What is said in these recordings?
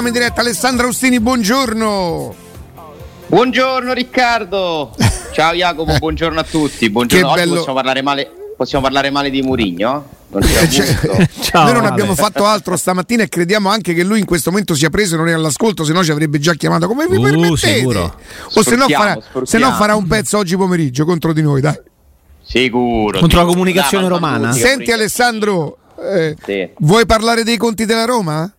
Torniamo in diretta. Alessandra Austini, buongiorno. Buongiorno Riccardo. Ciao Jacopo, buongiorno a tutti. Buongiorno. Oggi bello... possiamo parlare male, possiamo parlare male di Murigno? Non cioè, Ciao, Noi non Ale. abbiamo fatto altro stamattina e crediamo anche che lui in questo momento sia preso, non è all'ascolto, se no ci avrebbe già chiamato. Come vi uh, permettete? Sicuro. O se no, farà, se no farà un pezzo oggi pomeriggio contro di noi, dai. Sicuro. Contro la comunicazione romana. Senti Alessandro, eh, sì. vuoi parlare dei conti della Roma?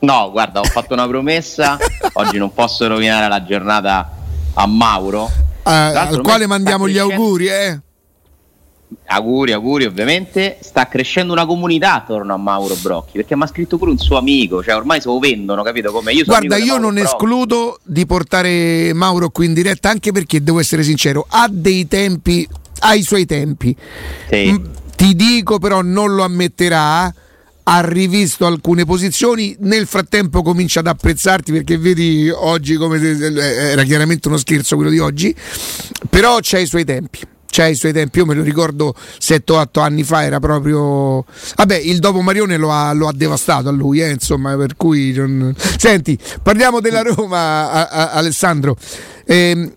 No, guarda, ho fatto una promessa, oggi non posso rovinare la giornata a Mauro. Uh, al quale mandiamo gli auguri, eh? Auguri, auguri ovviamente. Sta crescendo una comunità attorno a Mauro Brocchi perché mi ha scritto pure un suo amico, cioè ormai se lo vendono, capito come io Guarda, io non Brocchi. escludo di portare Mauro qui in diretta anche perché devo essere sincero, ha dei tempi, ha i suoi tempi. Sì. M- ti dico però non lo ammetterà ha rivisto alcune posizioni, nel frattempo comincia ad apprezzarti perché vedi oggi come era chiaramente uno scherzo quello di oggi, però c'è i suoi tempi. C'è i suoi tempi, io me lo ricordo 7-8 anni fa, era proprio. Vabbè, il dopo Marione lo ha, lo ha devastato a lui, eh, insomma, per cui. Non... Senti, parliamo della Roma, a, a, Alessandro. Eh,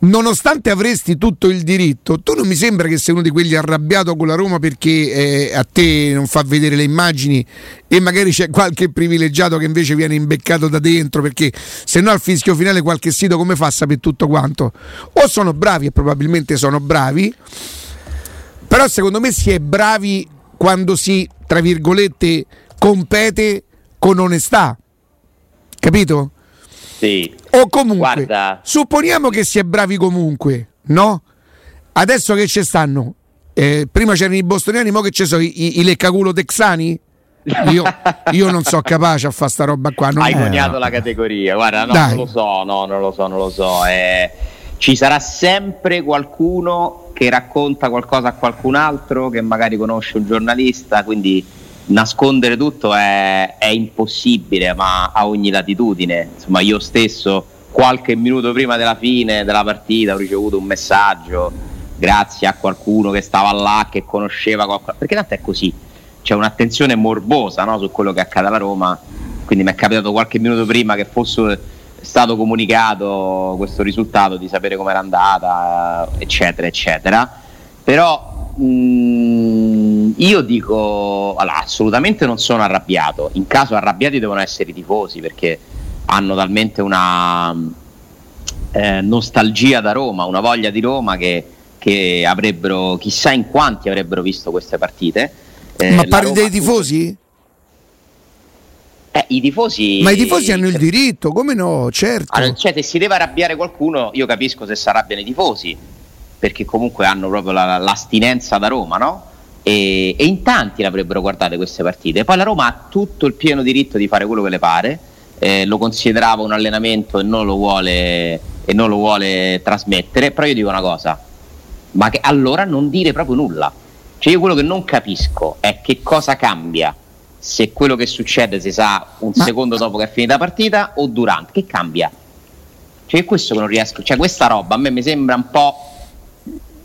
nonostante avresti tutto il diritto, tu non mi sembra che sei uno di quelli arrabbiato con la Roma perché eh, a te non fa vedere le immagini e magari c'è qualche privilegiato che invece viene imbeccato da dentro perché se no al fischio finale qualche sito come fa a sapere tutto quanto? O sono bravi e probabilmente sono bravi, però secondo me si è bravi quando si, tra virgolette, compete con onestà. Capito? Sì. O comunque, Guarda. supponiamo che si è bravi comunque, no? Adesso che ci stanno, eh, prima c'erano i bostoniani, ora che ci sono i, i, leccaculo texani? Io, io, non sono capace a fare sta roba qua. Non Hai coniato la categoria, guarda, no, non lo so, no, non lo so, non lo so. Eh, ci sarà sempre qualcuno che racconta qualcosa a qualcun altro che magari conosce un giornalista, quindi nascondere tutto è, è, impossibile, ma a ogni latitudine. Insomma, io stesso qualche minuto prima della fine della partita ho ricevuto un messaggio grazie a qualcuno che stava là, che conosceva qualcuno, perché tanto è così, c'è un'attenzione morbosa no, su quello che accade alla Roma, quindi mi è capitato qualche minuto prima che fosse stato comunicato questo risultato, di sapere com'era andata, eccetera, eccetera. Però mh, mm, io dico, allora, assolutamente non sono arrabbiato, in caso arrabbiati devono essere i tifosi perché hanno talmente una eh, nostalgia da Roma, una voglia di Roma che, che, avrebbero, chissà in quanti avrebbero visto queste partite. Eh, Ma parli dei tifosi? Eh, i tifosi... Ma i tifosi hanno il diritto, come no? Certo. Allora, cioè, se si deve arrabbiare qualcuno, io capisco se si arrabbiano i tifosi, perché comunque hanno proprio la, l'astinenza da Roma, no? E, e, in tanti l'avrebbero guardate queste partite. Poi la Roma ha tutto il pieno diritto di fare quello che le pare, eh, lo considerava un allenamento e non lo vuole, e non lo vuole trasmettere, però io dico una cosa, ma che allora non dire proprio nulla. Cioè io quello che non capisco è che cosa cambia se quello che succede si sa un ma... secondo dopo che è finita la partita o durante, che cambia? Cioè questo che non riesco, cioè questa roba a me mi sembra un po'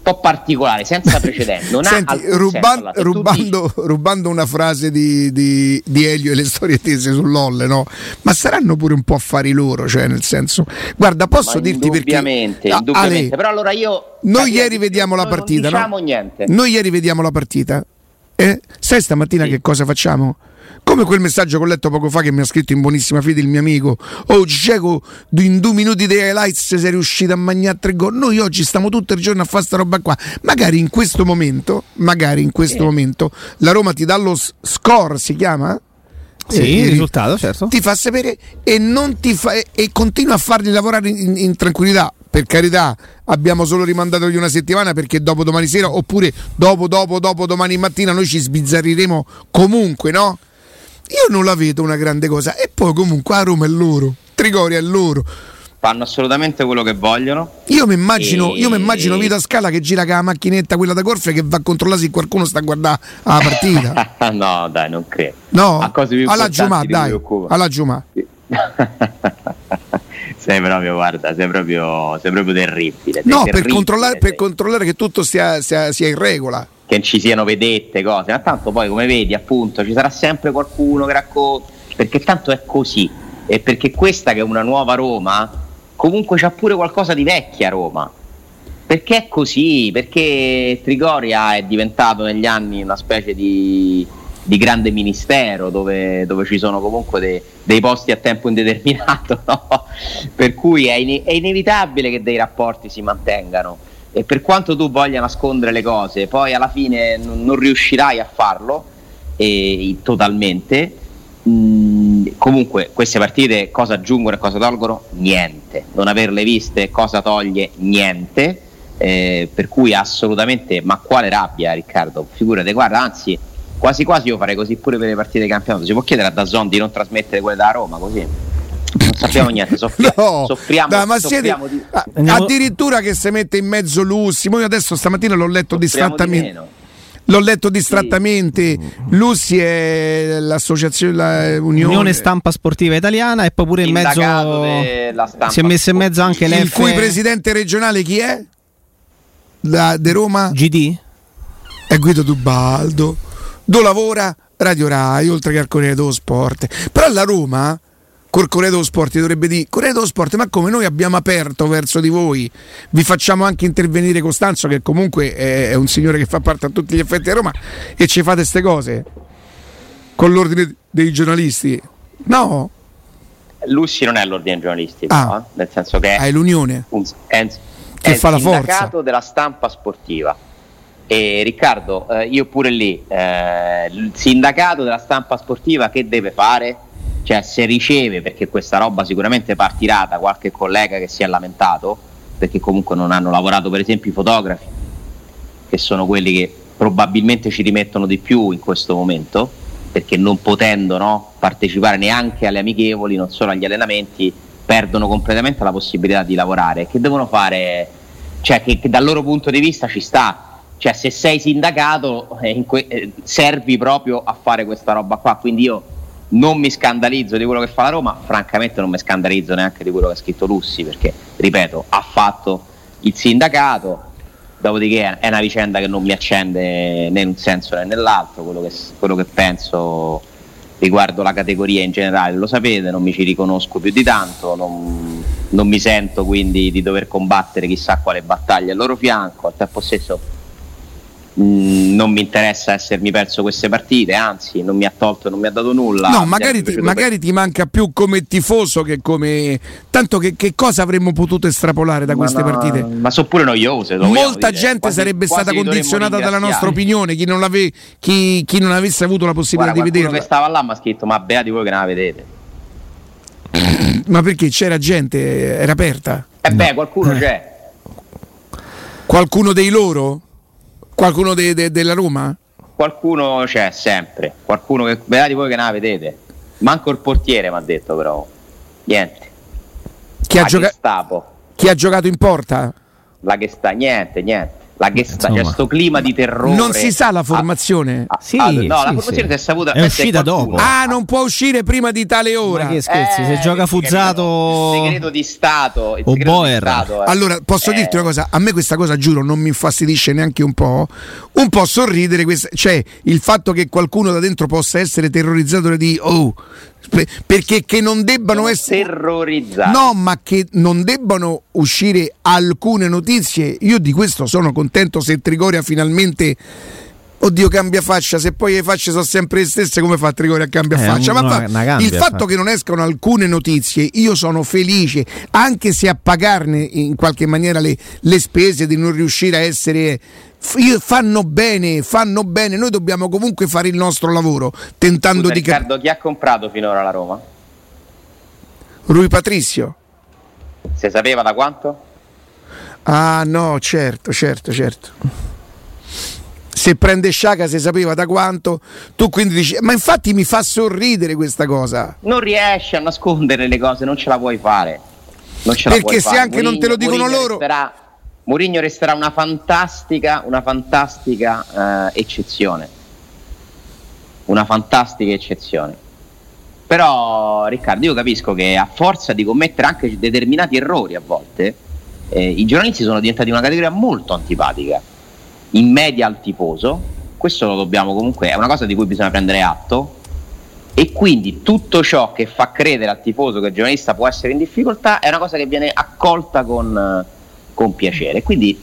po' particolare, senza precedenti. Non Senti, ruban- rubando, dici... rubando, una frase di, di, di, Elio e le storie tese sull'Olle, no? Ma saranno pure un po' affari loro, cioè nel senso... Guarda, posso Ma dirti perché... Indubbiamente, Ale, però allora io... Noi ieri vediamo la partita, non diciamo no? niente. Noi ieri vediamo la partita. Eh? Sai stamattina sì. che cosa facciamo? Come quel messaggio che ho letto poco fa che mi ha scritto in buonissima fede il mio amico. Oh, Geco, in due minuti dei highlights sei riuscito a mangiare tre gol. Noi oggi stiamo tutto il giorno a fare sta roba qua. Magari in questo momento, magari in questo sì. momento, la Roma ti dà lo score, si chiama? Sì, eh, il risultato, certo. Ti fa sapere e, fa, e, e continua a farli lavorare in, in, tranquillità. Per carità, abbiamo solo rimandato di una settimana perché dopo domani sera, oppure dopo, dopo, dopo domani mattina, noi ci sbizzarriremo comunque, no? Io non la vedo una grande cosa. E poi comunque a Roma è loro, Trigoria è loro. Fanno assolutamente quello che vogliono. Io mi immagino, e... io mi immagino Vito Scala che gira con la macchinetta, quella da golf, che va a controllare se qualcuno sta a guardare la partita. no, dai, non credo. No, a cose più alla Giumà, dai. Alla Giumà. Sei proprio, guarda, sei proprio, sei proprio terribile. Sei no, terribile, per, controllare, per controllare, che tutto sia, sia, sia in regola che ci siano vedette, cose, ma tanto poi come vedi appunto ci sarà sempre qualcuno che racconta, perché tanto è così e perché questa che è una nuova Roma comunque c'ha pure qualcosa di vecchia Roma. Perché è così? Perché Trigoria è diventato negli anni una specie di, di grande ministero dove, dove, ci sono comunque dei, dei posti a tempo indeterminato no? per cui è, in, è inevitabile che dei rapporti si mantengano e per quanto tu voglia nascondere le cose poi alla fine non, non riuscirai a farlo e, totalmente Mm, comunque queste partite cosa aggiungono e cosa tolgono? Niente. Non averle viste cosa toglie? Niente. Eh, per cui assolutamente, ma quale rabbia Riccardo? Figurate, guarda, anzi quasi quasi io farei così pure per le partite di campionato. Si può chiedere a Dazon di non trasmettere quelle da Roma così? Non sappiamo niente, soffri- no, soffriamo, no, ma soffriamo siete, di... addirittura che si mette in mezzo Lussi. Io adesso stamattina l'ho letto distrattamente. Di L'ho letto distrattamente. Sì. Lussi è l'associazione la Unione. Unione Stampa Sportiva Italiana e poi pure in mezzo si è messo in mezzo anche lei. Il cui presidente regionale chi è? La, de Roma? GD? È Guido Dubaldo. Dove lavora? Radio Rai, oltre che al Corriere dello Sport. Però la Roma col Corriere dello Sport dovrebbe dire Corriere dello Sport ma come noi abbiamo aperto verso di voi? Vi facciamo anche intervenire Costanzo che comunque è un signore che fa parte a tutti gli effetti a Roma e ci fate queste cose? Con l'ordine dei giornalisti? No. Lussi non è l'ordine dei giornalisti ah. no? nel senso che è l'unione? un, è, che è fa la forza. della stampa sportiva. E Riccardo eh, io pure lì eh, il sindacato della stampa sportiva che deve fare? Cioè se riceve, perché questa roba sicuramente partirà da qualche collega che si è lamentato, perché comunque non hanno lavorato per esempio i fotografi, che sono quelli che probabilmente ci rimettono di più in questo momento, perché non potendo no, partecipare neanche alle amichevoli, non solo agli allenamenti, perdono completamente la possibilità di lavorare. Che devono fare? Cioè che, che dal loro punto di vista ci sta, cioè se sei sindacato eh, que- eh, servi proprio a fare questa roba qua, quindi io non mi scandalizzo di quello che fa la Roma, francamente non mi scandalizzo neanche di quello che ha scritto Lussi, perché, ripeto, ha fatto il sindacato, dopodiché è una vicenda che non mi accende né in un senso né nell'altro, quello che, quello che penso riguardo la categoria in generale lo sapete, non mi ci riconosco più di tanto, non, non mi sento quindi di dover combattere chissà quale battaglia al loro fianco, al tempo stesso Mm, non mi interessa essermi perso queste partite, anzi non mi ha tolto, non mi ha dato nulla. No, magari, ti, magari ti, manca più come tifoso che come... Tanto che, che cosa avremmo potuto estrapolare da ma queste no, partite? Ma sono pure noiose. Molta gente quasi, sarebbe quasi stata condizionata dalla nostra opinione, chi non, chi, chi non, avesse avuto la possibilità Guarda, di vederla. che stava là mi ha scritto, ma beati voi che non la vedete. ma perché c'era gente, era aperta? Eh no. beh, qualcuno eh. c'è. Qualcuno dei loro? Qualcuno de, de, della Roma? Qualcuno c'è sempre, qualcuno che vedete voi che ne vedete. Manco il portiere mi ha detto però. Niente. Chi ha, gioca- chi ha giocato in porta? La che sta, niente, niente la Gesta, c'è questo clima di terrore. Non si sa la formazione. Ah, sì, ah, no, sì, la formazione si è saputa. È uscita dopo. Ah, non può uscire prima di tale ora. Ma che scherzi, eh, se gioca Fuzzato. Il segreto di Stato. o Boer. Stato, eh. Allora, posso eh. dirti una cosa? A me questa cosa, giuro, non mi infastidisce neanche un po'. Un po' sorridere, questa, cioè il fatto che qualcuno da dentro possa essere terrorizzato di oh perché che non debbano essere terrorizzati. No, ma che non debbano uscire alcune notizie. Io di questo sono contento se Trigoria finalmente Oddio, cambia faccia. Se poi le facce sono sempre le stesse, come fa Trigoria a cambia eh, faccia? Ma fa, cambia, il fatto fa. che non escano alcune notizie, io sono felice, anche se a pagarne in qualche maniera le, le spese di non riuscire a essere fanno bene, fanno bene. Noi dobbiamo comunque fare il nostro lavoro tentando Scusa, di Riccardo, chi ha comprato finora la Roma? Rui Patrizio. Si sapeva da quanto? Ah, no, certo, certo, certo. Se prende Sciaca si sapeva da quanto, tu quindi dici, ma infatti mi fa sorridere questa cosa. Non riesci a nascondere le cose, non ce la puoi fare. Perché se fare. anche Murigno, non te lo dicono Murigno loro... Resterà Mourinho resterà una fantastica, una fantastica eh, eccezione. Una fantastica eccezione. Però Riccardo, io capisco che a forza di commettere anche determinati errori a volte, eh, i giornalisti sono diventati una categoria molto antipatica, in media al tifoso. Questo lo dobbiamo comunque, è una cosa di cui bisogna prendere atto. e quindi tutto ciò che fa credere al tifoso che il giornalista può essere in difficoltà è una cosa che viene accolta con, con piacere. Quindi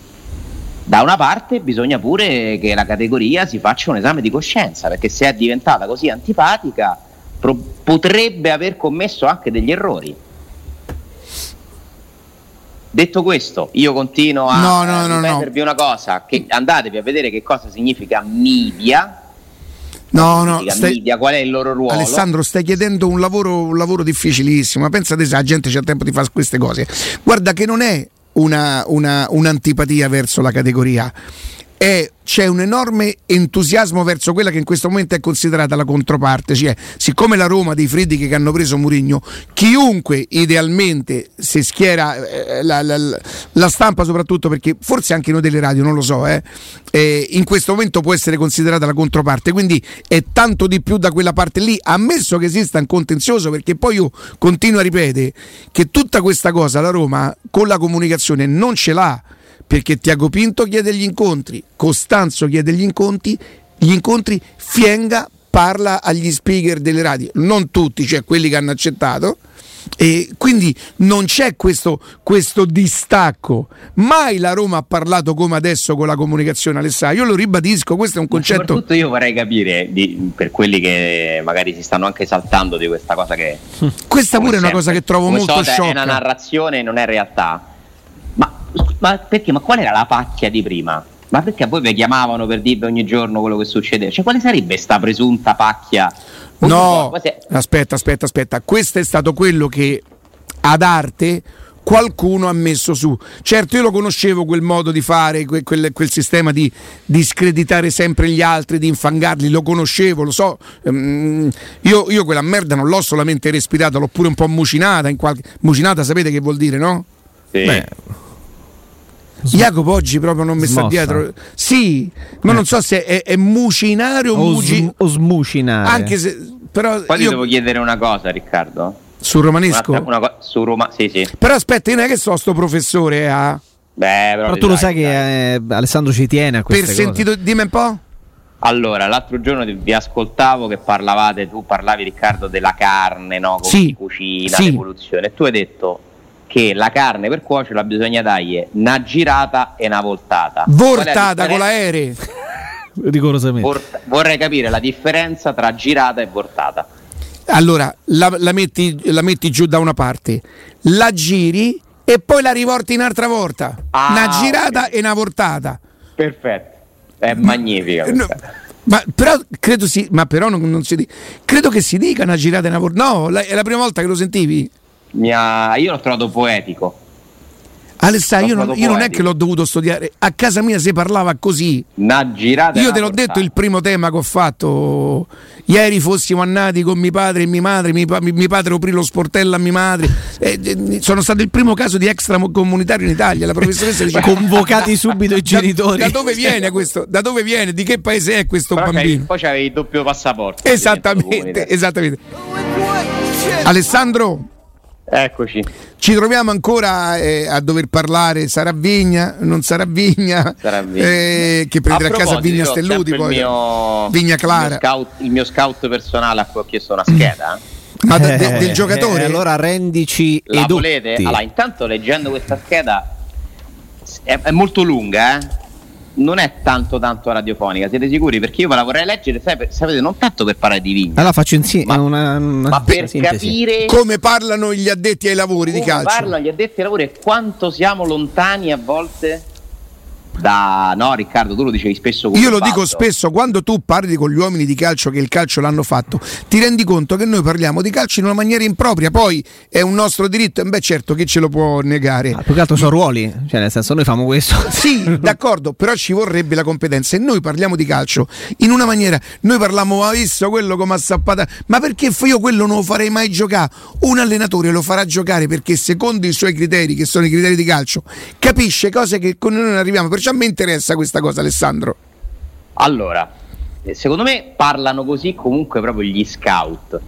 da una parte bisogna pure che la categoria si faccia un esame di coscienza, perché se è diventata così antipatica pro- potrebbe aver commesso anche degli errori. Detto questo, io continuo a no, no, no, ripetervi una cosa, che andatevi a vedere che cosa significa media, No, no, stai... media, qual è il loro ruolo? Alessandro, stai chiedendo un lavoro, un lavoro difficilissimo. Pensate se la gente c'ha tempo di fare queste cose. Guarda che non è una, una, un'antipatia verso la categoria, è c'è un enorme entusiasmo verso quella che in questo momento è considerata la controparte. Cioè, siccome la Roma dei Freddi che hanno preso Murigno, chiunque idealmente si schiera eh, la, la, la, stampa, soprattutto perché forse anche noi delle radio, non lo so, eh, eh, in questo momento può essere considerata la controparte. Quindi è tanto di più da quella parte lì, ammesso che esista un contenzioso, perché poi io continuo a ripetere che tutta questa cosa la Roma con la comunicazione non ce l'ha perché Tiago Pinto chiede gli incontri, Costanzo chiede gli incontri, gli incontri Fienga parla agli speaker delle radio, non tutti, cioè quelli che hanno accettato. E quindi non c'è questo, questo, distacco. Mai la Roma ha parlato come adesso con la comunicazione, Alessandro. Io lo ribadisco, questo è un concetto. Ma soprattutto io vorrei capire di, per quelli che magari si stanno anche saltando di questa cosa che. Questa pure è una cosa che trovo molto so, È una narrazione, non è realtà ma perché? Ma qual era la pacchia di prima? Ma perché a voi vi chiamavano per dirvi ogni giorno quello che succedeva? Cioè, quale sarebbe sta presunta pacchia? No, aspetta, aspetta, aspetta. Questo è stato quello che ad arte qualcuno ha messo su. Certo, io lo conoscevo quel modo di fare, quel, quel, quel sistema di, di, screditare sempre gli altri, di infangarli, lo conoscevo, lo so. Um, io, io, quella merda non l'ho solamente respirata, l'ho pure un po' mucinata. Qualche... Mucinata sapete che vuol dire, no? Sì. Beh Jacopo oggi proprio non mi sta dietro. Sì, ma eh. non so se è, è mucinare o, o, muci... sm- o smucinare. Anche se, però Poi io... ti devo chiedere una cosa, Riccardo. Sul romanesco? Una, una, su Roma, sì, sì. Però aspetta, io non è che so sto professore a. Eh. Beh, però, però tu lo sai che eh, Alessandro ci tiene a questo. Per sentito, dimmi un po'. Allora, l'altro giorno vi ascoltavo che parlavate, tu parlavi Riccardo della carne, no? Come sì, cucina, sì. l'evoluzione. E tu hai detto che la carne per cuocerla bisogna dargli una girata e una voltata. Voltata con l'aereo. Rigorosamente. Vor- vorrei capire la differenza tra girata e voltata. Allora, la, la, metti, la, metti, giù da una parte, la giri e poi la rivolti un'altra volta. Ah, una girata okay. e una voltata. Perfetto. È magnifica. No, ma però credo si, ma però non, non si dica. Credo che si dica una girata e una voltata. No, la, è la prima volta che lo sentivi ha, io l'ho trovato poetico. Alessà, io, non, io non, è che l'ho dovuto studiare, a casa mia si parlava così. Una girata. Io te l'ho detto il primo tema che ho fatto. Ieri fossimo annati con mio padre e mia madre, mio, mio padre aprì lo sportello a mia madre. Eh, eh, sono stato il primo caso di extracomunitario in Italia. La professoressa diceva: Convocati subito i genitori. Da, da, dove viene questo? Da dove viene? Di che paese è questo Però bambino? Poi c'avevi il doppio passaporto. Esattamente, esattamente. Alessandro. Eccoci. Ci troviamo ancora eh, a dover parlare, sarà Vigna, non sarà Vigna, sarà Vigna. Eh, che prenderà a, a casa Vigna Stelluti, poi mio, Vigna Clara. Il mio, scout, il mio, scout, personale a cui ho chiesto una scheda. Ma de, de, del giocatore? Eh, allora rendici La volete? Allora, intanto leggendo questa scheda è, è molto lunga, eh? Non è tanto tanto radiofonica, siete sicuri? Perché io ve la vorrei leggere, sapete, non tanto per parlare di Vigna. Allora faccio insieme ma, una, una, ma per sintesi. capire come parlano gli addetti ai lavori di calcio. Come parlano gli addetti ai lavori e quanto siamo lontani a volte da no Riccardo tu lo dicevi spesso io lo fatto. dico spesso quando tu parli con gli uomini di calcio che il calcio l'hanno fatto ti rendi conto che noi parliamo di calcio in una maniera impropria poi è un nostro diritto e beh certo che ce lo può negare ah, più che altro sono ruoli cioè nel senso noi facciamo questo sì d'accordo però ci vorrebbe la competenza e noi parliamo di calcio in una maniera noi parliamo ha visto quello come ha sappato ma perché io quello non lo farei mai giocare un allenatore lo farà giocare perché secondo i suoi criteri che sono i criteri di calcio capisce cose che con noi non arriviamo perciò a me interessa questa cosa, Alessandro. Allora, eh, secondo me parlano così comunque proprio gli scout,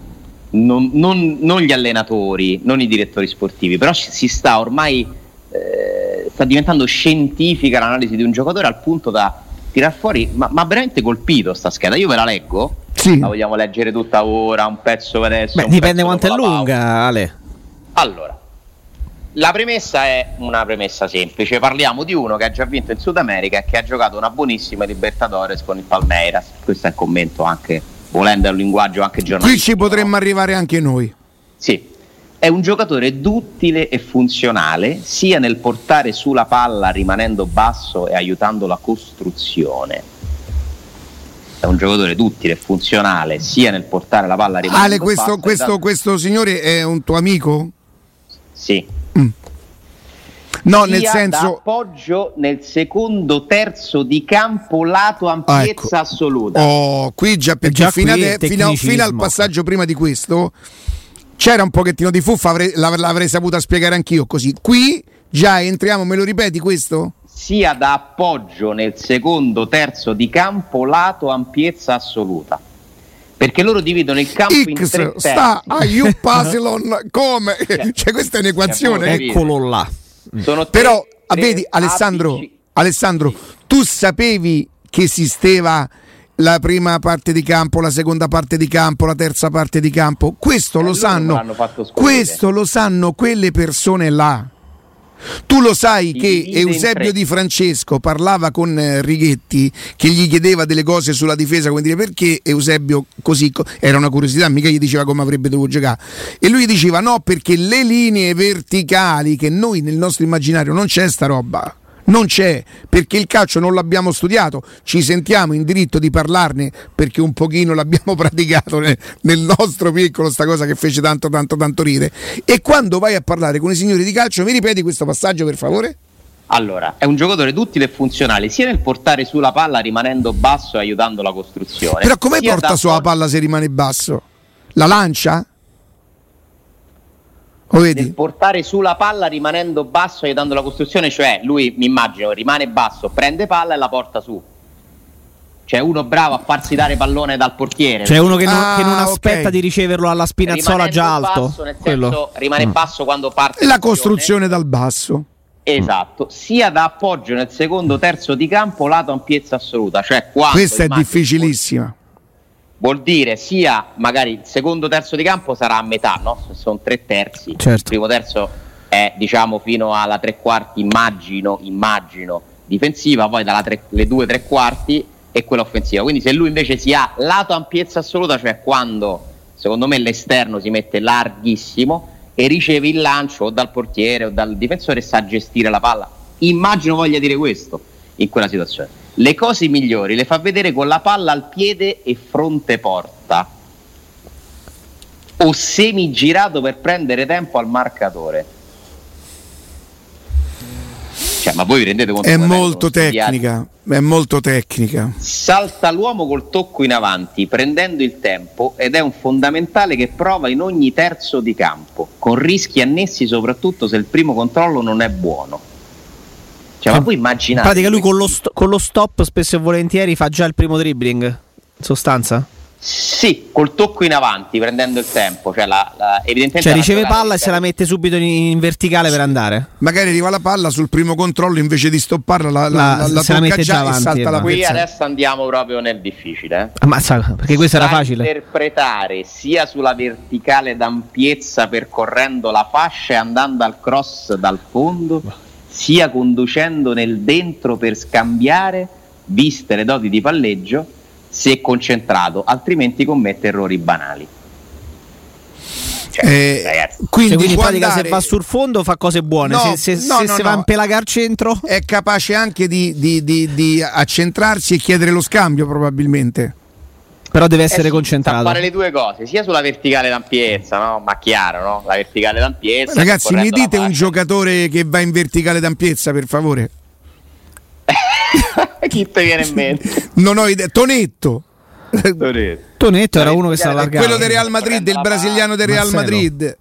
non, non, non gli allenatori, non i direttori sportivi, però si sta ormai, eh, sta diventando scientifica l'analisi di un giocatore al punto da tirar fuori, ma, ma veramente colpito sta scheda, io ve la leggo Sì. La vogliamo leggere tutta ora, un pezzo per adesso. Beh, dipende quanto è lunga, Ale. Allora, la premessa è una premessa semplice. Parliamo di uno che ha già vinto in Sud America e che ha giocato una buonissima Libertadores con il Palmeiras. Questo è un commento anche, volendo un linguaggio anche giornalistico. Qui ci potremmo arrivare anche noi. Sì, è un giocatore duttile e funzionale sia nel portare su la palla rimanendo basso e aiutando la costruzione è un giocatore duttile e funzionale sia nel portare la palla rimanendo Ale, questo, questo, questo, signore è un tuo amico? Sì. No, nel senso. appoggio nel secondo terzo di campo, lato ampiezza ah, ecco. assoluta. Oh, qui già perché già fino, ade- fino, fino, al passaggio prima di questo c'era un pochettino di fuffa, avrei, l'avrei saputa spiegare anch'io così. Qui già entriamo, me lo ripeti questo? sia da appoggio nel secondo terzo di campo lato ampiezza assoluta perché loro dividono il campo X in tre sta a U Pasilon come? Cioè, cioè, questa è un'equazione eccolo là Sono tre, però tre vedi Alessandro, Alessandro tu sapevi che esisteva la prima parte di campo, la seconda parte di campo, la terza parte di campo. Questo eh, lo sanno. Questo lo sanno quelle persone là. Tu lo sai che Eusebio Di Francesco parlava con eh, Righetti che gli chiedeva delle cose sulla difesa, come dire perché Eusebio così era una curiosità, mica gli diceva come avrebbe dovuto giocare. E lui diceva no, perché le linee verticali che noi nel nostro immaginario non c'è sta roba non c'è perché il calcio non l'abbiamo studiato, ci sentiamo in diritto di parlarne perché un pochino l'abbiamo praticato nel, nel nostro piccolo, sta cosa che fece tanto tanto tanto ride. E quando vai a parlare con i signori di calcio, mi ripeti questo passaggio per favore? Allora, è un giocatore duttile e funzionale sia nel portare su la palla rimanendo basso e aiutando la costruzione. Però come porta su la palla se rimane basso? La lancia? Nel portare su la palla rimanendo basso aiutando la costruzione, cioè lui mi immagino rimane basso, prende palla e la porta su. C'è uno bravo a farsi dare pallone dal portiere. C'è uno che non, ah, che non aspetta okay. di riceverlo alla spinazzola già alto. Basso, nel senso, rimane mm. basso quando parte. La costruzione dal basso. Esatto, sia da appoggio nel secondo terzo di campo lato ampiezza assoluta, cioè quando Questa è difficilissima vuol dire sia magari il secondo terzo di campo sarà a metà, no? sono tre terzi, certo. il primo terzo è diciamo fino alla tre quarti, immagino, immagino difensiva, poi dalle due tre quarti e quella offensiva. Quindi se lui invece si ha lato ampiezza assoluta, cioè quando secondo me l'esterno si mette larghissimo e riceve il lancio o dal portiere o dal difensore e sa gestire la palla. Immagino voglia dire questo in quella situazione le cose migliori le fa vedere con la palla al piede e fronte porta o semi girato per prendere tempo al marcatore. Cioè, ma voi vi rendete conto? È molto tecnica, è molto tecnica. Salta l'uomo col tocco in avanti, prendendo il tempo ed è un fondamentale che prova in ogni terzo di campo, con rischi annessi soprattutto se il primo controllo non è buono. Cioè, ma voi immaginate. In pratica, lui con lo, st- con lo, stop spesso e volentieri fa già il primo dribbling. In sostanza? Sì, col tocco in avanti, prendendo il tempo. Cioè, la, la, evidentemente cioè riceve palla e se la mette subito in, in, verticale per andare. Magari arriva la palla sul primo controllo invece di stopparla, la, la, la, se la mette già avanti, salta la Qui adesso andiamo proprio nel difficile. Eh. Ammazza, perché questo era facile. interpretare sia sulla verticale d'ampiezza percorrendo la fascia e andando al cross dal fondo sia conducendo nel dentro per scambiare, viste le doti di palleggio, se concentrato, altrimenti commette errori banali. Cioè, eh, quindi, quindi in pratica andare... se va sul fondo fa cose buone, no, se, se, no, se, no, se va in pelaga al centro è capace anche di, di, di, di accentrarsi e chiedere lo scambio probabilmente. Però deve essere eh sì, concentrato. fare le due cose, sia sulla verticale d'ampiezza, no? Ma chiaro, no? La verticale d'ampiezza. Ragazzi, mi dite un giocatore che va in verticale d'ampiezza, per favore? Chi ti viene in mente? Non ho idea. Tonetto. Tonetto, Tonetto era uno che stava allargando. Quello del Real Madrid, il brasiliano del Real Madrid.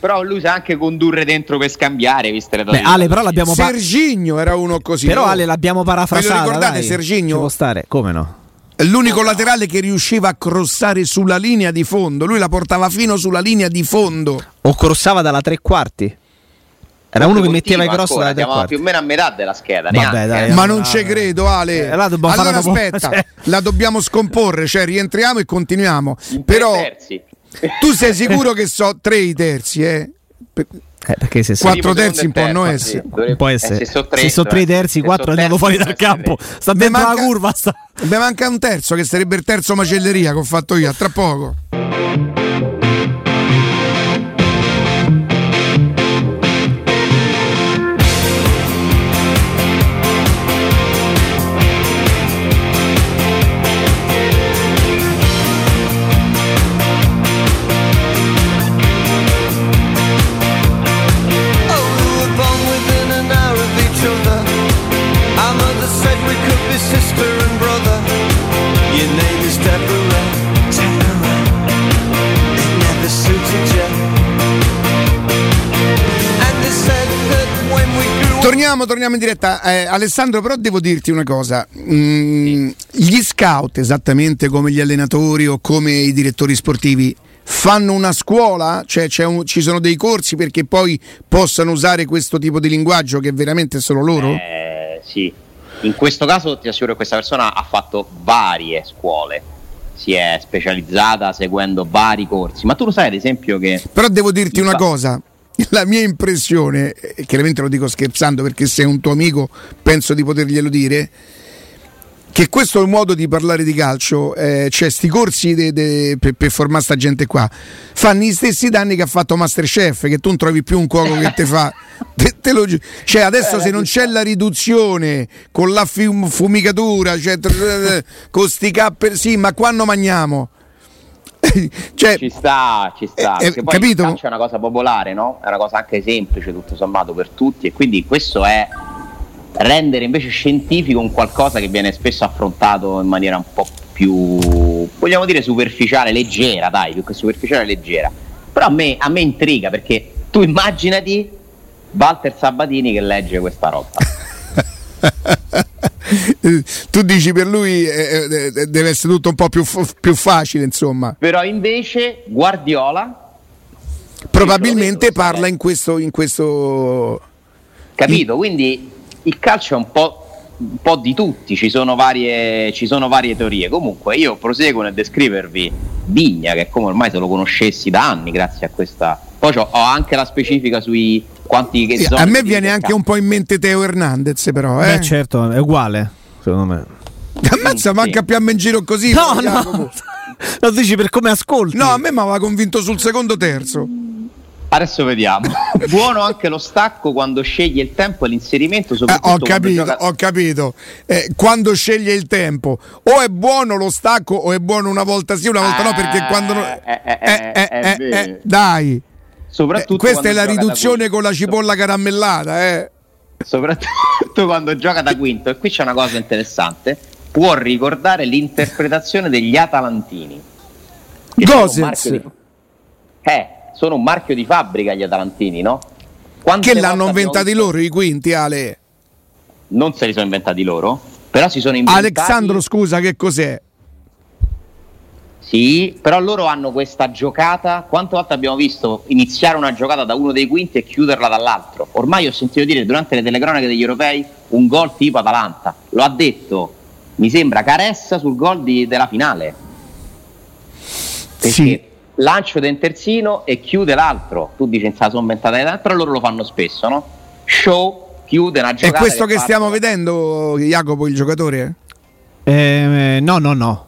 Però lui sa anche condurre dentro per scambiare, viste le Beh, Ale, però l'abbiamo pa- Serginho era uno così. Però Ale l'abbiamo parafrasato. Ve lo ricordate dai. Serginho? Ci può stare, come no? L'unico laterale che riusciva a crossare sulla linea di fondo, lui la portava fino sulla linea di fondo. O crossava dalla tre quarti. Era uno che metteva i cross da siamo più o meno a metà della scheda. Vabbè, dai, ma non ci credo, Ale. Eh, allora aspetta, la dobbiamo scomporre, cioè rientriamo e continuiamo. In Però tu sei sicuro che so tre i terzi, eh? Eh, perché se quattro terzi un po' non essere. Dovrebbe... può essere. Eh, se sono tre, so tre terzi, quattro andiamo fuori dal campo. Sta dentro manca... la curva. Sta... Mi manca un terzo che sarebbe il terzo macelleria che ho fatto io, a tra poco. Torniamo, in diretta. Eh, Alessandro, però devo dirti una cosa. Mm, gli scout, esattamente come gli allenatori o come i direttori sportivi, fanno una scuola? Cioè un, ci sono dei corsi perché poi possano usare questo tipo di linguaggio che veramente solo loro? Eh, sì. In questo caso ti assicuro che questa persona ha fatto varie scuole si è specializzata seguendo vari corsi. Ma tu lo sai, ad esempio, che. Però devo dirti una cosa: la mia impressione, e chiaramente lo dico scherzando perché sei un tuo amico, penso di poterglielo dire, che questo è il modo di parlare di calcio, eh, cioè sti corsi per, per formare sta gente qua, fanno gli stessi danni che ha fatto Masterchef, che tu non trovi più un cuoco che te fa... Te, te lo, cioè adesso se non c'è la riduzione con la fumicatura, cioè, con sti capper, sì, ma quando mangiamo? Cioè, ci sta, ci sta. Eh, poi capito? Il è una cosa popolare, no? È una cosa anche semplice, tutto sommato, per tutti. E quindi questo è rendere invece scientifico un qualcosa che viene spesso affrontato in maniera un po' più, vogliamo dire, superficiale, leggera, dai, più che superficiale, leggera. Però a me, a me intriga perché tu immaginati Walter Sabatini che legge questa roba. tu dici per lui eh, eh, deve essere tutto un po' più, più facile, insomma. Però invece Guardiola probabilmente parla in questo, in questo... Capito? Quindi il calcio è un po', un po di tutti, ci sono, varie, ci sono, varie, teorie. Comunque io proseguo nel descrivervi Vigna, che come ormai se lo conoscessi da anni grazie a questa... Poi ho anche la specifica sui quanti che sì, A me viene anche un po' in mente Teo Hernandez, però. Eh? Beh, certo, è uguale, secondo me. Ammazza, sì, manca più a in giro così. No, no. Lo dici per come ascolti. No, a me mi aveva convinto sul secondo terzo. Adesso vediamo. Buono anche lo stacco quando sceglie il tempo e l'inserimento. Eh, ho capito, gioca... ho capito. Eh, quando sceglie il tempo, o è buono lo stacco o è buono una volta sì, una volta eh, no, perché quando. No... Eh, eh, eh, dai. Soprattutto questa è la riduzione con la cipolla caramellata, eh. Soprattutto quando gioca da quinto. E qui c'è una cosa interessante. Può ricordare l'interpretazione degli Atalantini. Gosens. Di... Eh, sono un marchio di fabbrica gli Atalantini, no? Quante che l'hanno inventati visto... loro i quinti, Ale? Non se li sono inventati loro, però si sono inventati... Alexandro, scusa, che cos'è? Sì, però loro hanno questa giocata. Quante volte abbiamo visto iniziare una giocata da uno dei quinti e chiuderla dall'altro? Ormai ho sentito dire durante le telecronache degli europei un gol tipo Atalanta. Lo ha detto, mi sembra, Caressa sul gol di, della finale. Perché sì lancio del terzino e chiude l'altro. Tu dici la sono inventata l'altro, loro lo fanno spesso, no? Show, chiude una giocata. È questo che, che stiamo vedendo, Jacopo, il giocatore? Eh, no, no, no.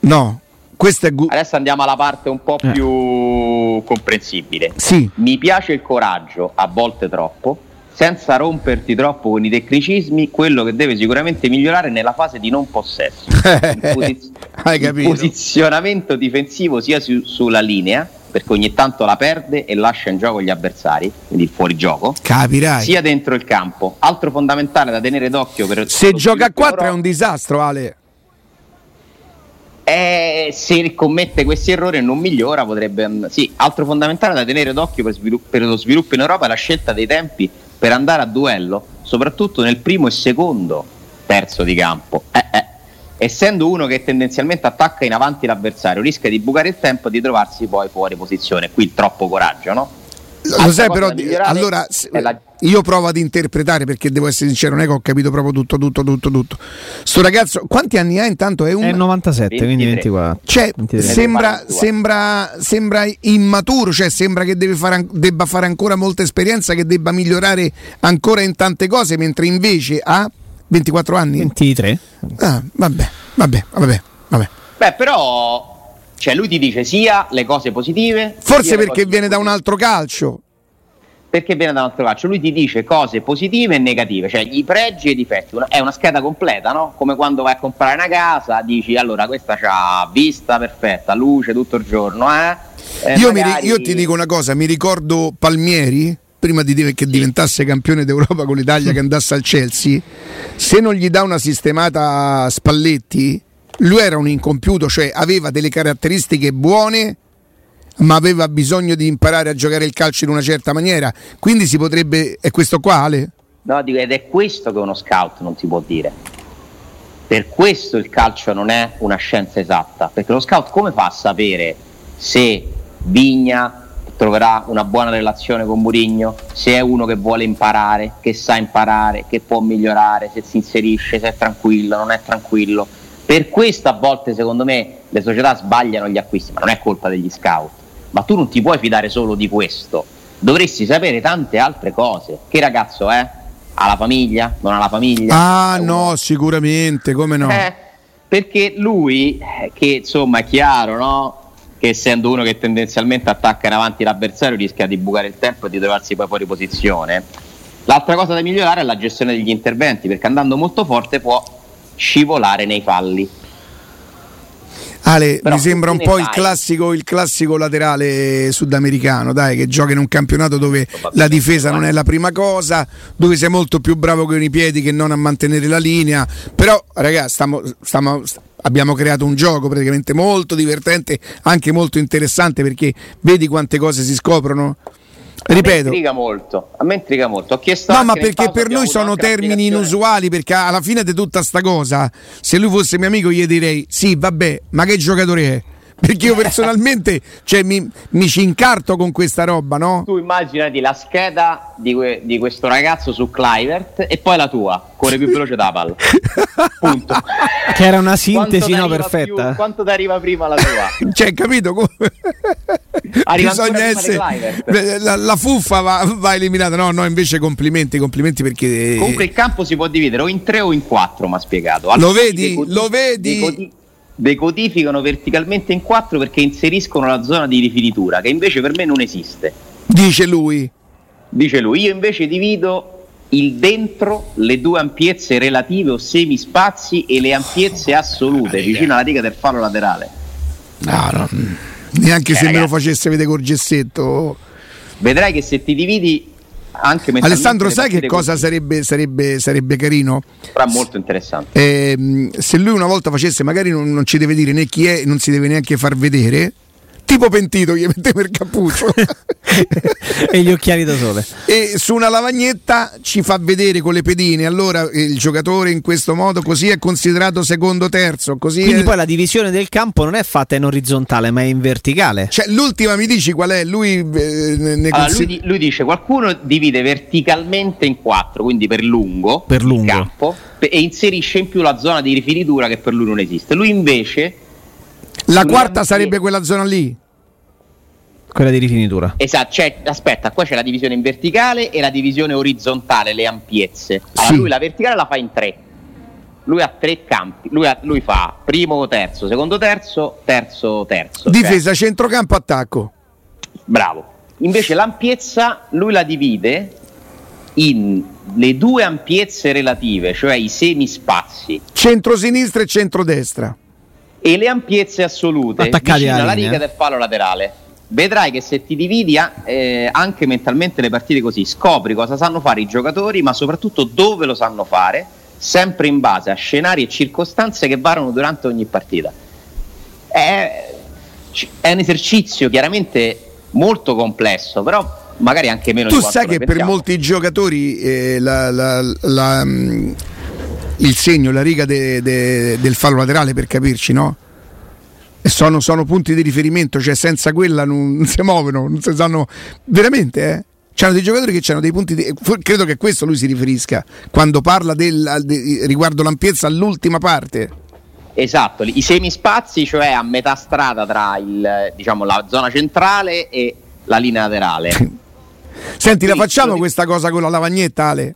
No. Gu- Adesso andiamo alla parte un po' eh. più comprensibile. Sì. Mi piace il coraggio, a volte troppo, senza romperti troppo con i tecnicismi, quello che deve sicuramente migliorare nella fase di non possesso. il, posiz- il posizionamento difensivo sia su- sulla linea, perché ogni tanto la perde e lascia in gioco gli avversari, quindi il fuorigioco. Capirai. Sia dentro il campo. Altro fondamentale da tenere d'occhio per... Se gioca a 4 è un disastro, Ale. Eh, se commette questi errori e non migliora potrebbe... Sì, altro fondamentale da tenere d'occhio per, svilupp- per lo sviluppo in Europa è la scelta dei tempi per andare a duello, soprattutto nel primo e secondo terzo di campo. Eh, eh. Essendo uno che tendenzialmente attacca in avanti l'avversario, rischia di bucare il tempo e di trovarsi poi fuori posizione. Qui troppo coraggio, no? Lo sai però, allora la... io provo ad interpretare perché devo essere sincero, non è che ho capito proprio tutto, tutto, tutto, tutto. Sto ragazzo, quanti anni ha intanto? È, un... è 97, 23. quindi 24. Cioè, sembra, sembra, sembra, immaturo, cioè sembra che deve fare, debba fare ancora molta esperienza, che debba migliorare ancora in tante cose, mentre invece ha 24 anni. 23. Ah, vabbè, vabbè, vabbè, vabbè. Beh, però cioè lui ti dice sia le cose positive. Forse perché viene da un altro calcio. Perché viene da un altro calcio? Lui ti dice cose positive e negative, cioè i pregi e i difetti. È una scheda completa, no? Come quando vai a comprare una casa, dici allora questa c'ha vista perfetta, luce tutto il giorno. Eh? Eh, io, magari... io, ti dico una cosa, mi ricordo Palmieri, prima di dire che diventasse campione d'Europa con l'Italia, che andasse al Chelsea, se non gli dà una sistemata Spalletti, lui era un incompiuto, cioè aveva delle caratteristiche buone, ma aveva bisogno di imparare a giocare il calcio in una certa maniera. Quindi si potrebbe. È questo qua, Ale? No, ed è questo che uno scout non si può dire. Per questo il calcio non è una scienza esatta, perché lo scout come fa a sapere se Vigna troverà una buona relazione con Murigno, se è uno che vuole imparare, che sa imparare, che può migliorare, se si inserisce, se è tranquillo, non è tranquillo per questo a volte secondo me le società sbagliano gli acquisti, ma non è colpa degli scout. Ma tu non ti puoi fidare solo di questo, dovresti sapere tante altre cose. Che ragazzo è? Ha la famiglia? Non ha la famiglia? Ah no, sicuramente, come no? Eh, perché lui, che insomma è chiaro, no? Che essendo uno che tendenzialmente attacca in avanti l'avversario rischia di bucare il tempo e di trovarsi poi fuori posizione. L'altra cosa da migliorare è la gestione degli interventi, perché andando molto forte può scivolare nei falli. Ale, Però mi sembra un po' il classico, il classico, laterale sudamericano, dai, che gioca in un campionato dove la difesa non è la prima cosa, dove sei molto più bravo con i piedi che non a mantenere la linea. Però, ragazzi, stiamo, stiamo, abbiamo creato un gioco praticamente molto divertente, anche molto interessante perché vedi quante cose si scoprono. Ripeto. A me intriga molto. A me intriga molto. Ho chiesto no, ma perché per noi sono termini inusuali. Perché alla fine di tutta sta cosa, se lui fosse mio amico, gli direi: Sì, vabbè, ma che giocatore è? Perché io personalmente cioè, mi, mi, ci incarto con questa roba, no? Tu immaginati la scheda di, que- di, questo ragazzo su Clivert e poi la tua, corre più veloce da palla. Punto. Che era una sintesi no, perfetta. Più, quanto ti arriva prima la tua? cioè, capito? Come... Bisogna essere la, la, fuffa va, va, eliminata. No, no, invece complimenti, complimenti perché Comunque il campo si può dividere o in tre o in quattro, mi ha spiegato. Allora, lo vedi? Lo vedi? Decodificano verticalmente in quattro perché inseriscono la zona di rifinitura, che invece per me non esiste. Dice lui. Dice lui, io invece divido il dentro, le due ampiezze relative o semispazi e le ampiezze assolute, vicino alla riga del fallo laterale. No, no. Neanche eh, se ragazzi, me lo facesse vedere col gessetto. Vedrai che se ti dividi anche Alessandro, sai che cosa sarebbe, sarebbe, sarebbe, carino? Sarà molto interessante. Eh, se lui una volta facesse, magari non, non, ci deve dire né chi è, non si deve neanche far vedere tipo pentito gli metteva il cappuccio. E gli occhiali da sole. E su una lavagnetta ci fa vedere con le pedine. Allora il giocatore in questo modo così è considerato secondo terzo così quindi è... poi la divisione del campo non è fatta in orizzontale ma è in verticale. Cioè l'ultima mi dici qual è? Lui, eh, ne allora, consigli... lui, lui, dice qualcuno divide verticalmente in quattro quindi per lungo per lungo. il campo e inserisce in più la zona di rifinitura che per lui non esiste. Lui invece la quarta sarebbe quella zona lì? Quella di rifinitura. Esatto, cioè, aspetta, qua c'è la divisione in verticale e la divisione orizzontale, le ampiezze. Allora, sì. lui la verticale la fa in tre. Lui ha tre campi, lui, ha, lui fa primo, terzo, secondo, terzo, terzo, terzo. Difesa, cioè. centrocampo, attacco. Bravo. Invece l'ampiezza lui la divide in le due ampiezze relative, cioè i semispazi. Centro-sinistra e centro-destra e le ampiezze assolute Attaccati vicino alla riga del palo laterale. Vedrai che se ti dividi eh, anche mentalmente le partite così, scopri cosa sanno fare i giocatori, ma soprattutto dove lo sanno fare, sempre in base a scenari e circostanze che varano durante ogni partita. È, è un esercizio chiaramente molto complesso, però magari anche meno tu sai che per molti giocatori eh, la, la, la, mm, il segno, la riga de, de, del fallo laterale per capirci, no? E sono, sono, punti di riferimento, cioè senza quella non, si muovono, non si sanno veramente, eh? C'hanno dei giocatori che hanno dei punti di... Credo che a questo lui si riferisca quando parla del, de, riguardo l'ampiezza all'ultima parte. Esatto, i semispazi, cioè a metà strada tra il, diciamo, la zona centrale e la linea laterale. Senti, la facciamo questa cosa con la lavagnetta, Ale?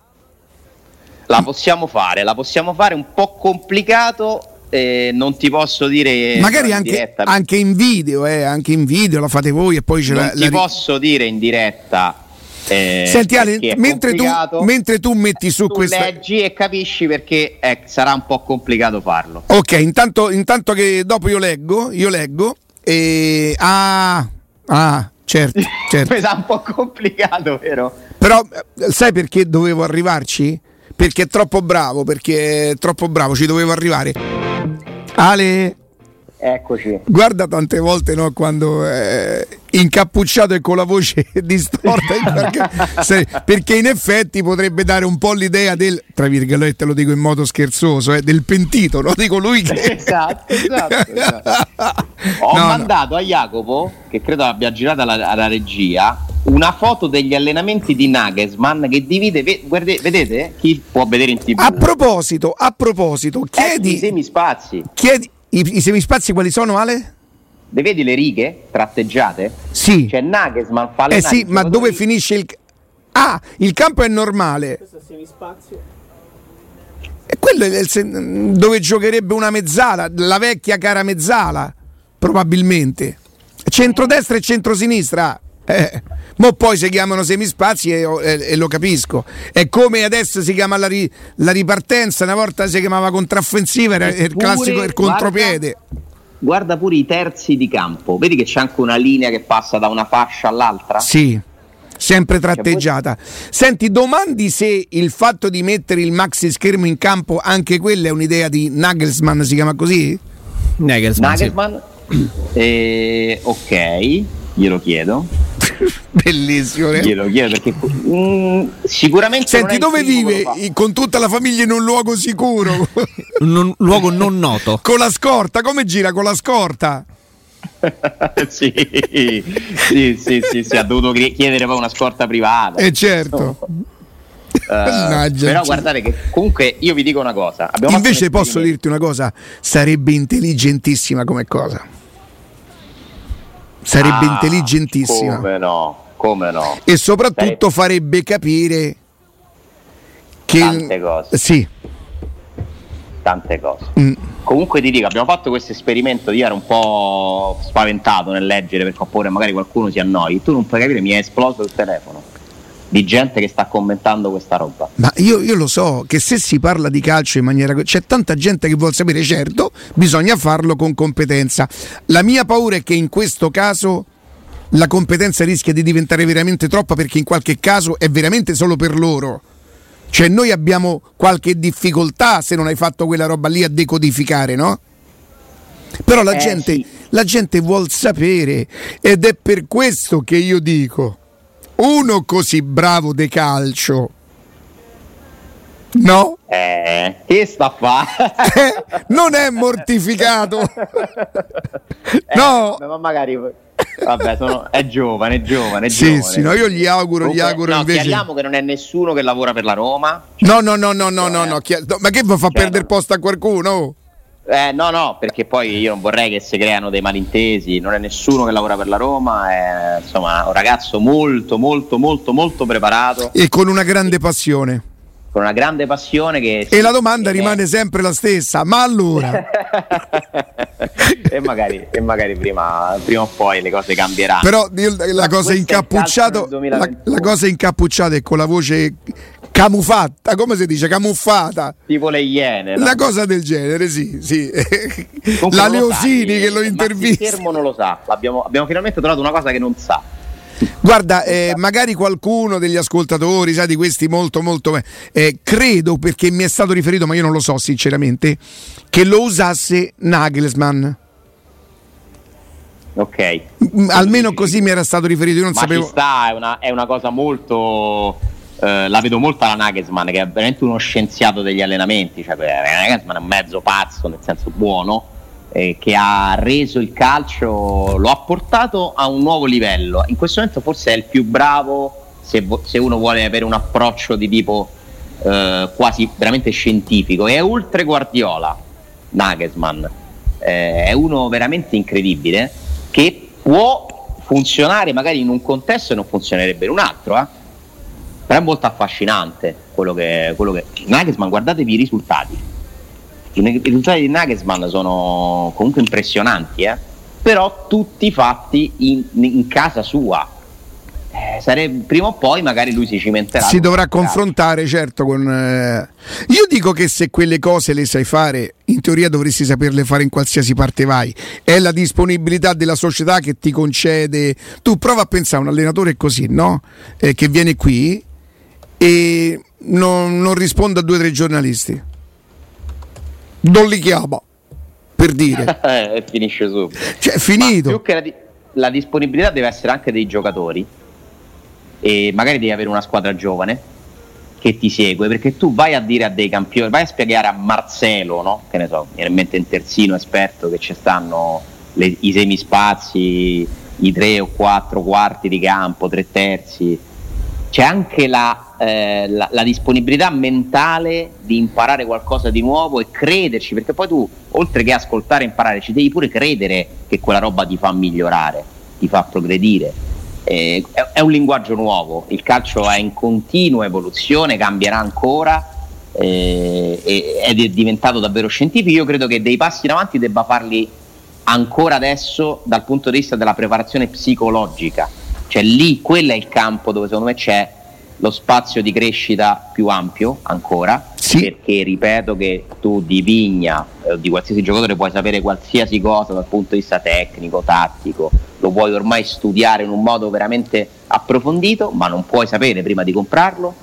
La possiamo fare, la possiamo fare un po' complicato eh, non ti posso dire magari anche in, diretta, anche in video eh, anche in video la fate voi e poi ce non la, ti la... posso dire in diretta eh, Senti Ale, mentre tu, mentre tu, metti su tu questa... leggi e capisci perché eh, sarà un po' complicato farlo. Ok, intanto, intanto che dopo io leggo, io leggo e... Ah, ah, certo, certo. Mi sa un po' complicato, vero? Però eh, sai perché dovevo arrivarci? Perché è troppo bravo, perché è troppo bravo, ci dovevo arrivare. Ale... Eccoci. Guarda tante volte no, quando è incappucciato e con la voce distorta, perché, perché in effetti potrebbe dare un po' l'idea del, tra virgolette lo dico in modo scherzoso, eh, del pentito, no? Dico lui che... Esatto, esatto. esatto. Ho no, mandato no. a Jacopo, che credo abbia girato alla, alla, regia, una foto degli allenamenti di Nagelsmann che divide, vedete, vedete? Chi può vedere in tv? A proposito, a proposito, chiedi... Eh, semi spazi. Chiedi i, I semispazi quali sono, Ale? Le vedi le righe tratteggiate? Sì. C'è Nagelsmann fa le Eh sì, ma dove finisce il Ah, il campo è normale. Questo è semispazio. E quello è il, dove giocherebbe una mezzala, la vecchia cara mezzala, probabilmente. Centrodestra e centrosinistra. Eh, mo poi si chiamano semispazi e, e, e, lo capisco. È come adesso si chiama la, ri, la ripartenza, una volta si chiamava contraffensiva, era il classico il contropiede. Guarda, guarda pure i terzi di campo, vedi che c'è anche una linea che passa da una fascia all'altra? Sì sempre tratteggiata. Senti, domandi se il fatto di mettere il maxi schermo in campo, anche quella è un'idea di Nagelsmann, si chiama così? Nagelsmann. Nagelsmann. Sì. Eh, ok, glielo chiedo. Bellissimo. Eh? Glielo chiedo perché mm, sicuramente. Senti, dove vive con tutta la famiglia in un luogo sicuro? un luogo non noto. con la scorta, come gira con la scorta? sì, sì, sì, sì, sì, ha dovuto chiedere poi una scorta privata. E eh certo. Uh, però guardate che comunque io vi dico una cosa. Invece posso dirti una cosa, sarebbe intelligentissima come cosa sarebbe ah, intelligentissima. Come no, come no. E soprattutto sarebbe... farebbe capire che... Tante cose. Sì. Tante cose. Mm. Comunque ti dico, abbiamo fatto questo esperimento, io ero un po' spaventato nel leggere perché ho paura magari qualcuno si annoi. Tu non puoi capire, mi è esploso il telefono di gente che sta commentando questa roba. Ma io, io, lo so che se si parla di calcio in maniera. c'è tanta gente che vuole sapere, certo, bisogna farlo con competenza. La mia paura è che in questo caso la competenza rischia di diventare veramente troppa perché in qualche caso è veramente solo per loro. Cioè noi abbiamo qualche difficoltà se non hai fatto quella roba lì a decodificare, no? Però la, eh, gente, sì. la gente vuol sapere ed è per questo che io dico uno così bravo de calcio. No? Eh, che sta a fare? eh, non è mortificato. eh, no. Ma magari Vabbè, sono, è giovane, è giovane. È sì, giovane. sì, no, io gli auguro, Comunque, gli auguro no, invece. Chiariamo che non è nessuno che lavora per la Roma. No, no, no, no, no, no, no, ma che fa cioè, perdere posto a qualcuno? Eh, no, no, perché poi io non vorrei che si creano dei malintesi, non è nessuno che lavora per la Roma, è insomma un ragazzo molto, molto, molto, molto preparato. E con una grande passione. Con una grande passione che... E la domanda rimane è... sempre la stessa, ma allora... e, magari, e magari prima, prima, o poi le cose cambieranno. Però la cosa, incappucciato, la, la cosa incappuccata è con la voce camufatta, come si dice? Camuffata. Tipo le iene. No? Una cosa del genere, sì. sì. La Leosini che lo intervista. Il schermo non lo sa. Abbiamo, abbiamo finalmente trovato una cosa che non sa. Guarda, eh, magari qualcuno degli ascoltatori, sa di questi molto molto eh, credo perché mi è stato riferito, ma io non lo so sinceramente, che lo usasse Nagelsmann. Ok. Almeno così mi era stato riferito, io non ma sapevo. Ci sta, è una, è una cosa molto eh, la vedo molto alla Nagelsmann che è veramente uno scienziato degli allenamenti, cioè Nagelsmann è un mezzo pazzo nel senso buono eh, che ha reso il calcio, lo ha portato a un nuovo livello, in questo momento forse è il più bravo se, se uno vuole avere un approccio di tipo eh, quasi veramente scientifico. È oltre Guardiola, Nagelsmann, eh, è uno veramente incredibile che può funzionare magari in un contesto e non funzionerebbe in un altro. Eh? Però è molto affascinante quello che, quello che... Nagelsmann, guardatevi i risultati. I risultati di Nagelsmann sono comunque impressionanti, eh? però tutti fatti in, in casa sua eh, sarebbe, prima o poi magari lui si cimenterà. Si dovrà confrontare, certo. Con, eh... Io dico che se quelle cose le sai fare, in teoria dovresti saperle fare in qualsiasi parte vai. È la disponibilità della società che ti concede. Tu prova a pensare un allenatore così, no? Eh, che viene qui e non, non risponde a due o tre giornalisti. Non li chiama per dire. e finisce subito. Cioè, è finito. Ma più che la, di- la disponibilità deve essere anche dei giocatori e magari devi avere una squadra giovane che ti segue perché tu vai a dire a dei campioni, vai a spiegare a Marcelo, no? che ne so, mi in mente un terzino esperto che ci stanno le, i semispazi, i tre o quattro quarti di campo, tre terzi, c'è anche la, eh, la, la, disponibilità mentale di imparare qualcosa di nuovo e crederci, perché poi tu, oltre che ascoltare e imparare, ci devi pure credere che quella roba ti fa migliorare, ti fa progredire eh, è, un linguaggio nuovo, il calcio è in continua evoluzione, cambierà ancora eh, ed è diventato davvero scientifico. Io credo che dei passi in avanti debba farli ancora adesso dal punto di vista della preparazione psicologica, cioè lì quello è il campo dove secondo me c'è lo spazio di crescita più ampio ancora, sì. perché ripeto che tu di Vigna o eh, di qualsiasi giocatore puoi sapere qualsiasi cosa dal punto di vista tecnico, tattico, lo puoi ormai studiare in un modo veramente approfondito, ma non puoi sapere prima di comprarlo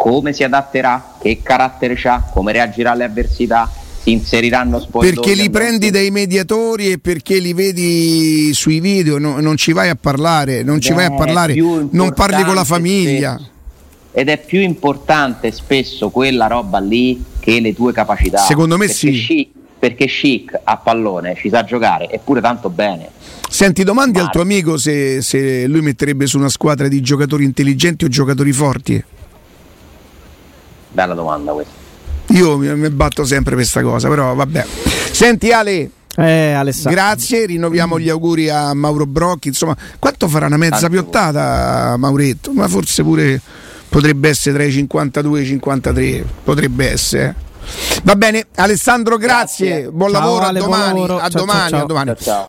come si adatterà, che carattere ha, come reagirà alle avversità, si inseriranno spogliatoi. Perché li prendi dai mediatori e perché li vedi sui video, no, non ci vai a parlare, non Beh, ci vai a parlare, non parli con la famiglia. Ed è più importante spesso quella roba lì che le tue capacità. Secondo me sì. Chic, perché Chic a pallone ci sa giocare eppure tanto bene Senti, domandi Mare. al tuo amico se, se, lui metterebbe su una squadra di giocatori intelligenti o giocatori forti. Bella domanda questa. Io mi, mi batto sempre per questa cosa, però vabbè. Senti Ale, eh, Grazie, rinnoviamo gli auguri a Mauro Brocchi. Insomma, quanto farà una mezza Tanto piottata, Mauretto? Ma forse pure potrebbe essere tra i 52 e i 53. Potrebbe essere. Va bene, Alessandro, grazie. grazie. Buon ciao, lavoro, Ale, a domani. Buon lavoro. A ciao, domani, ciao, a domani.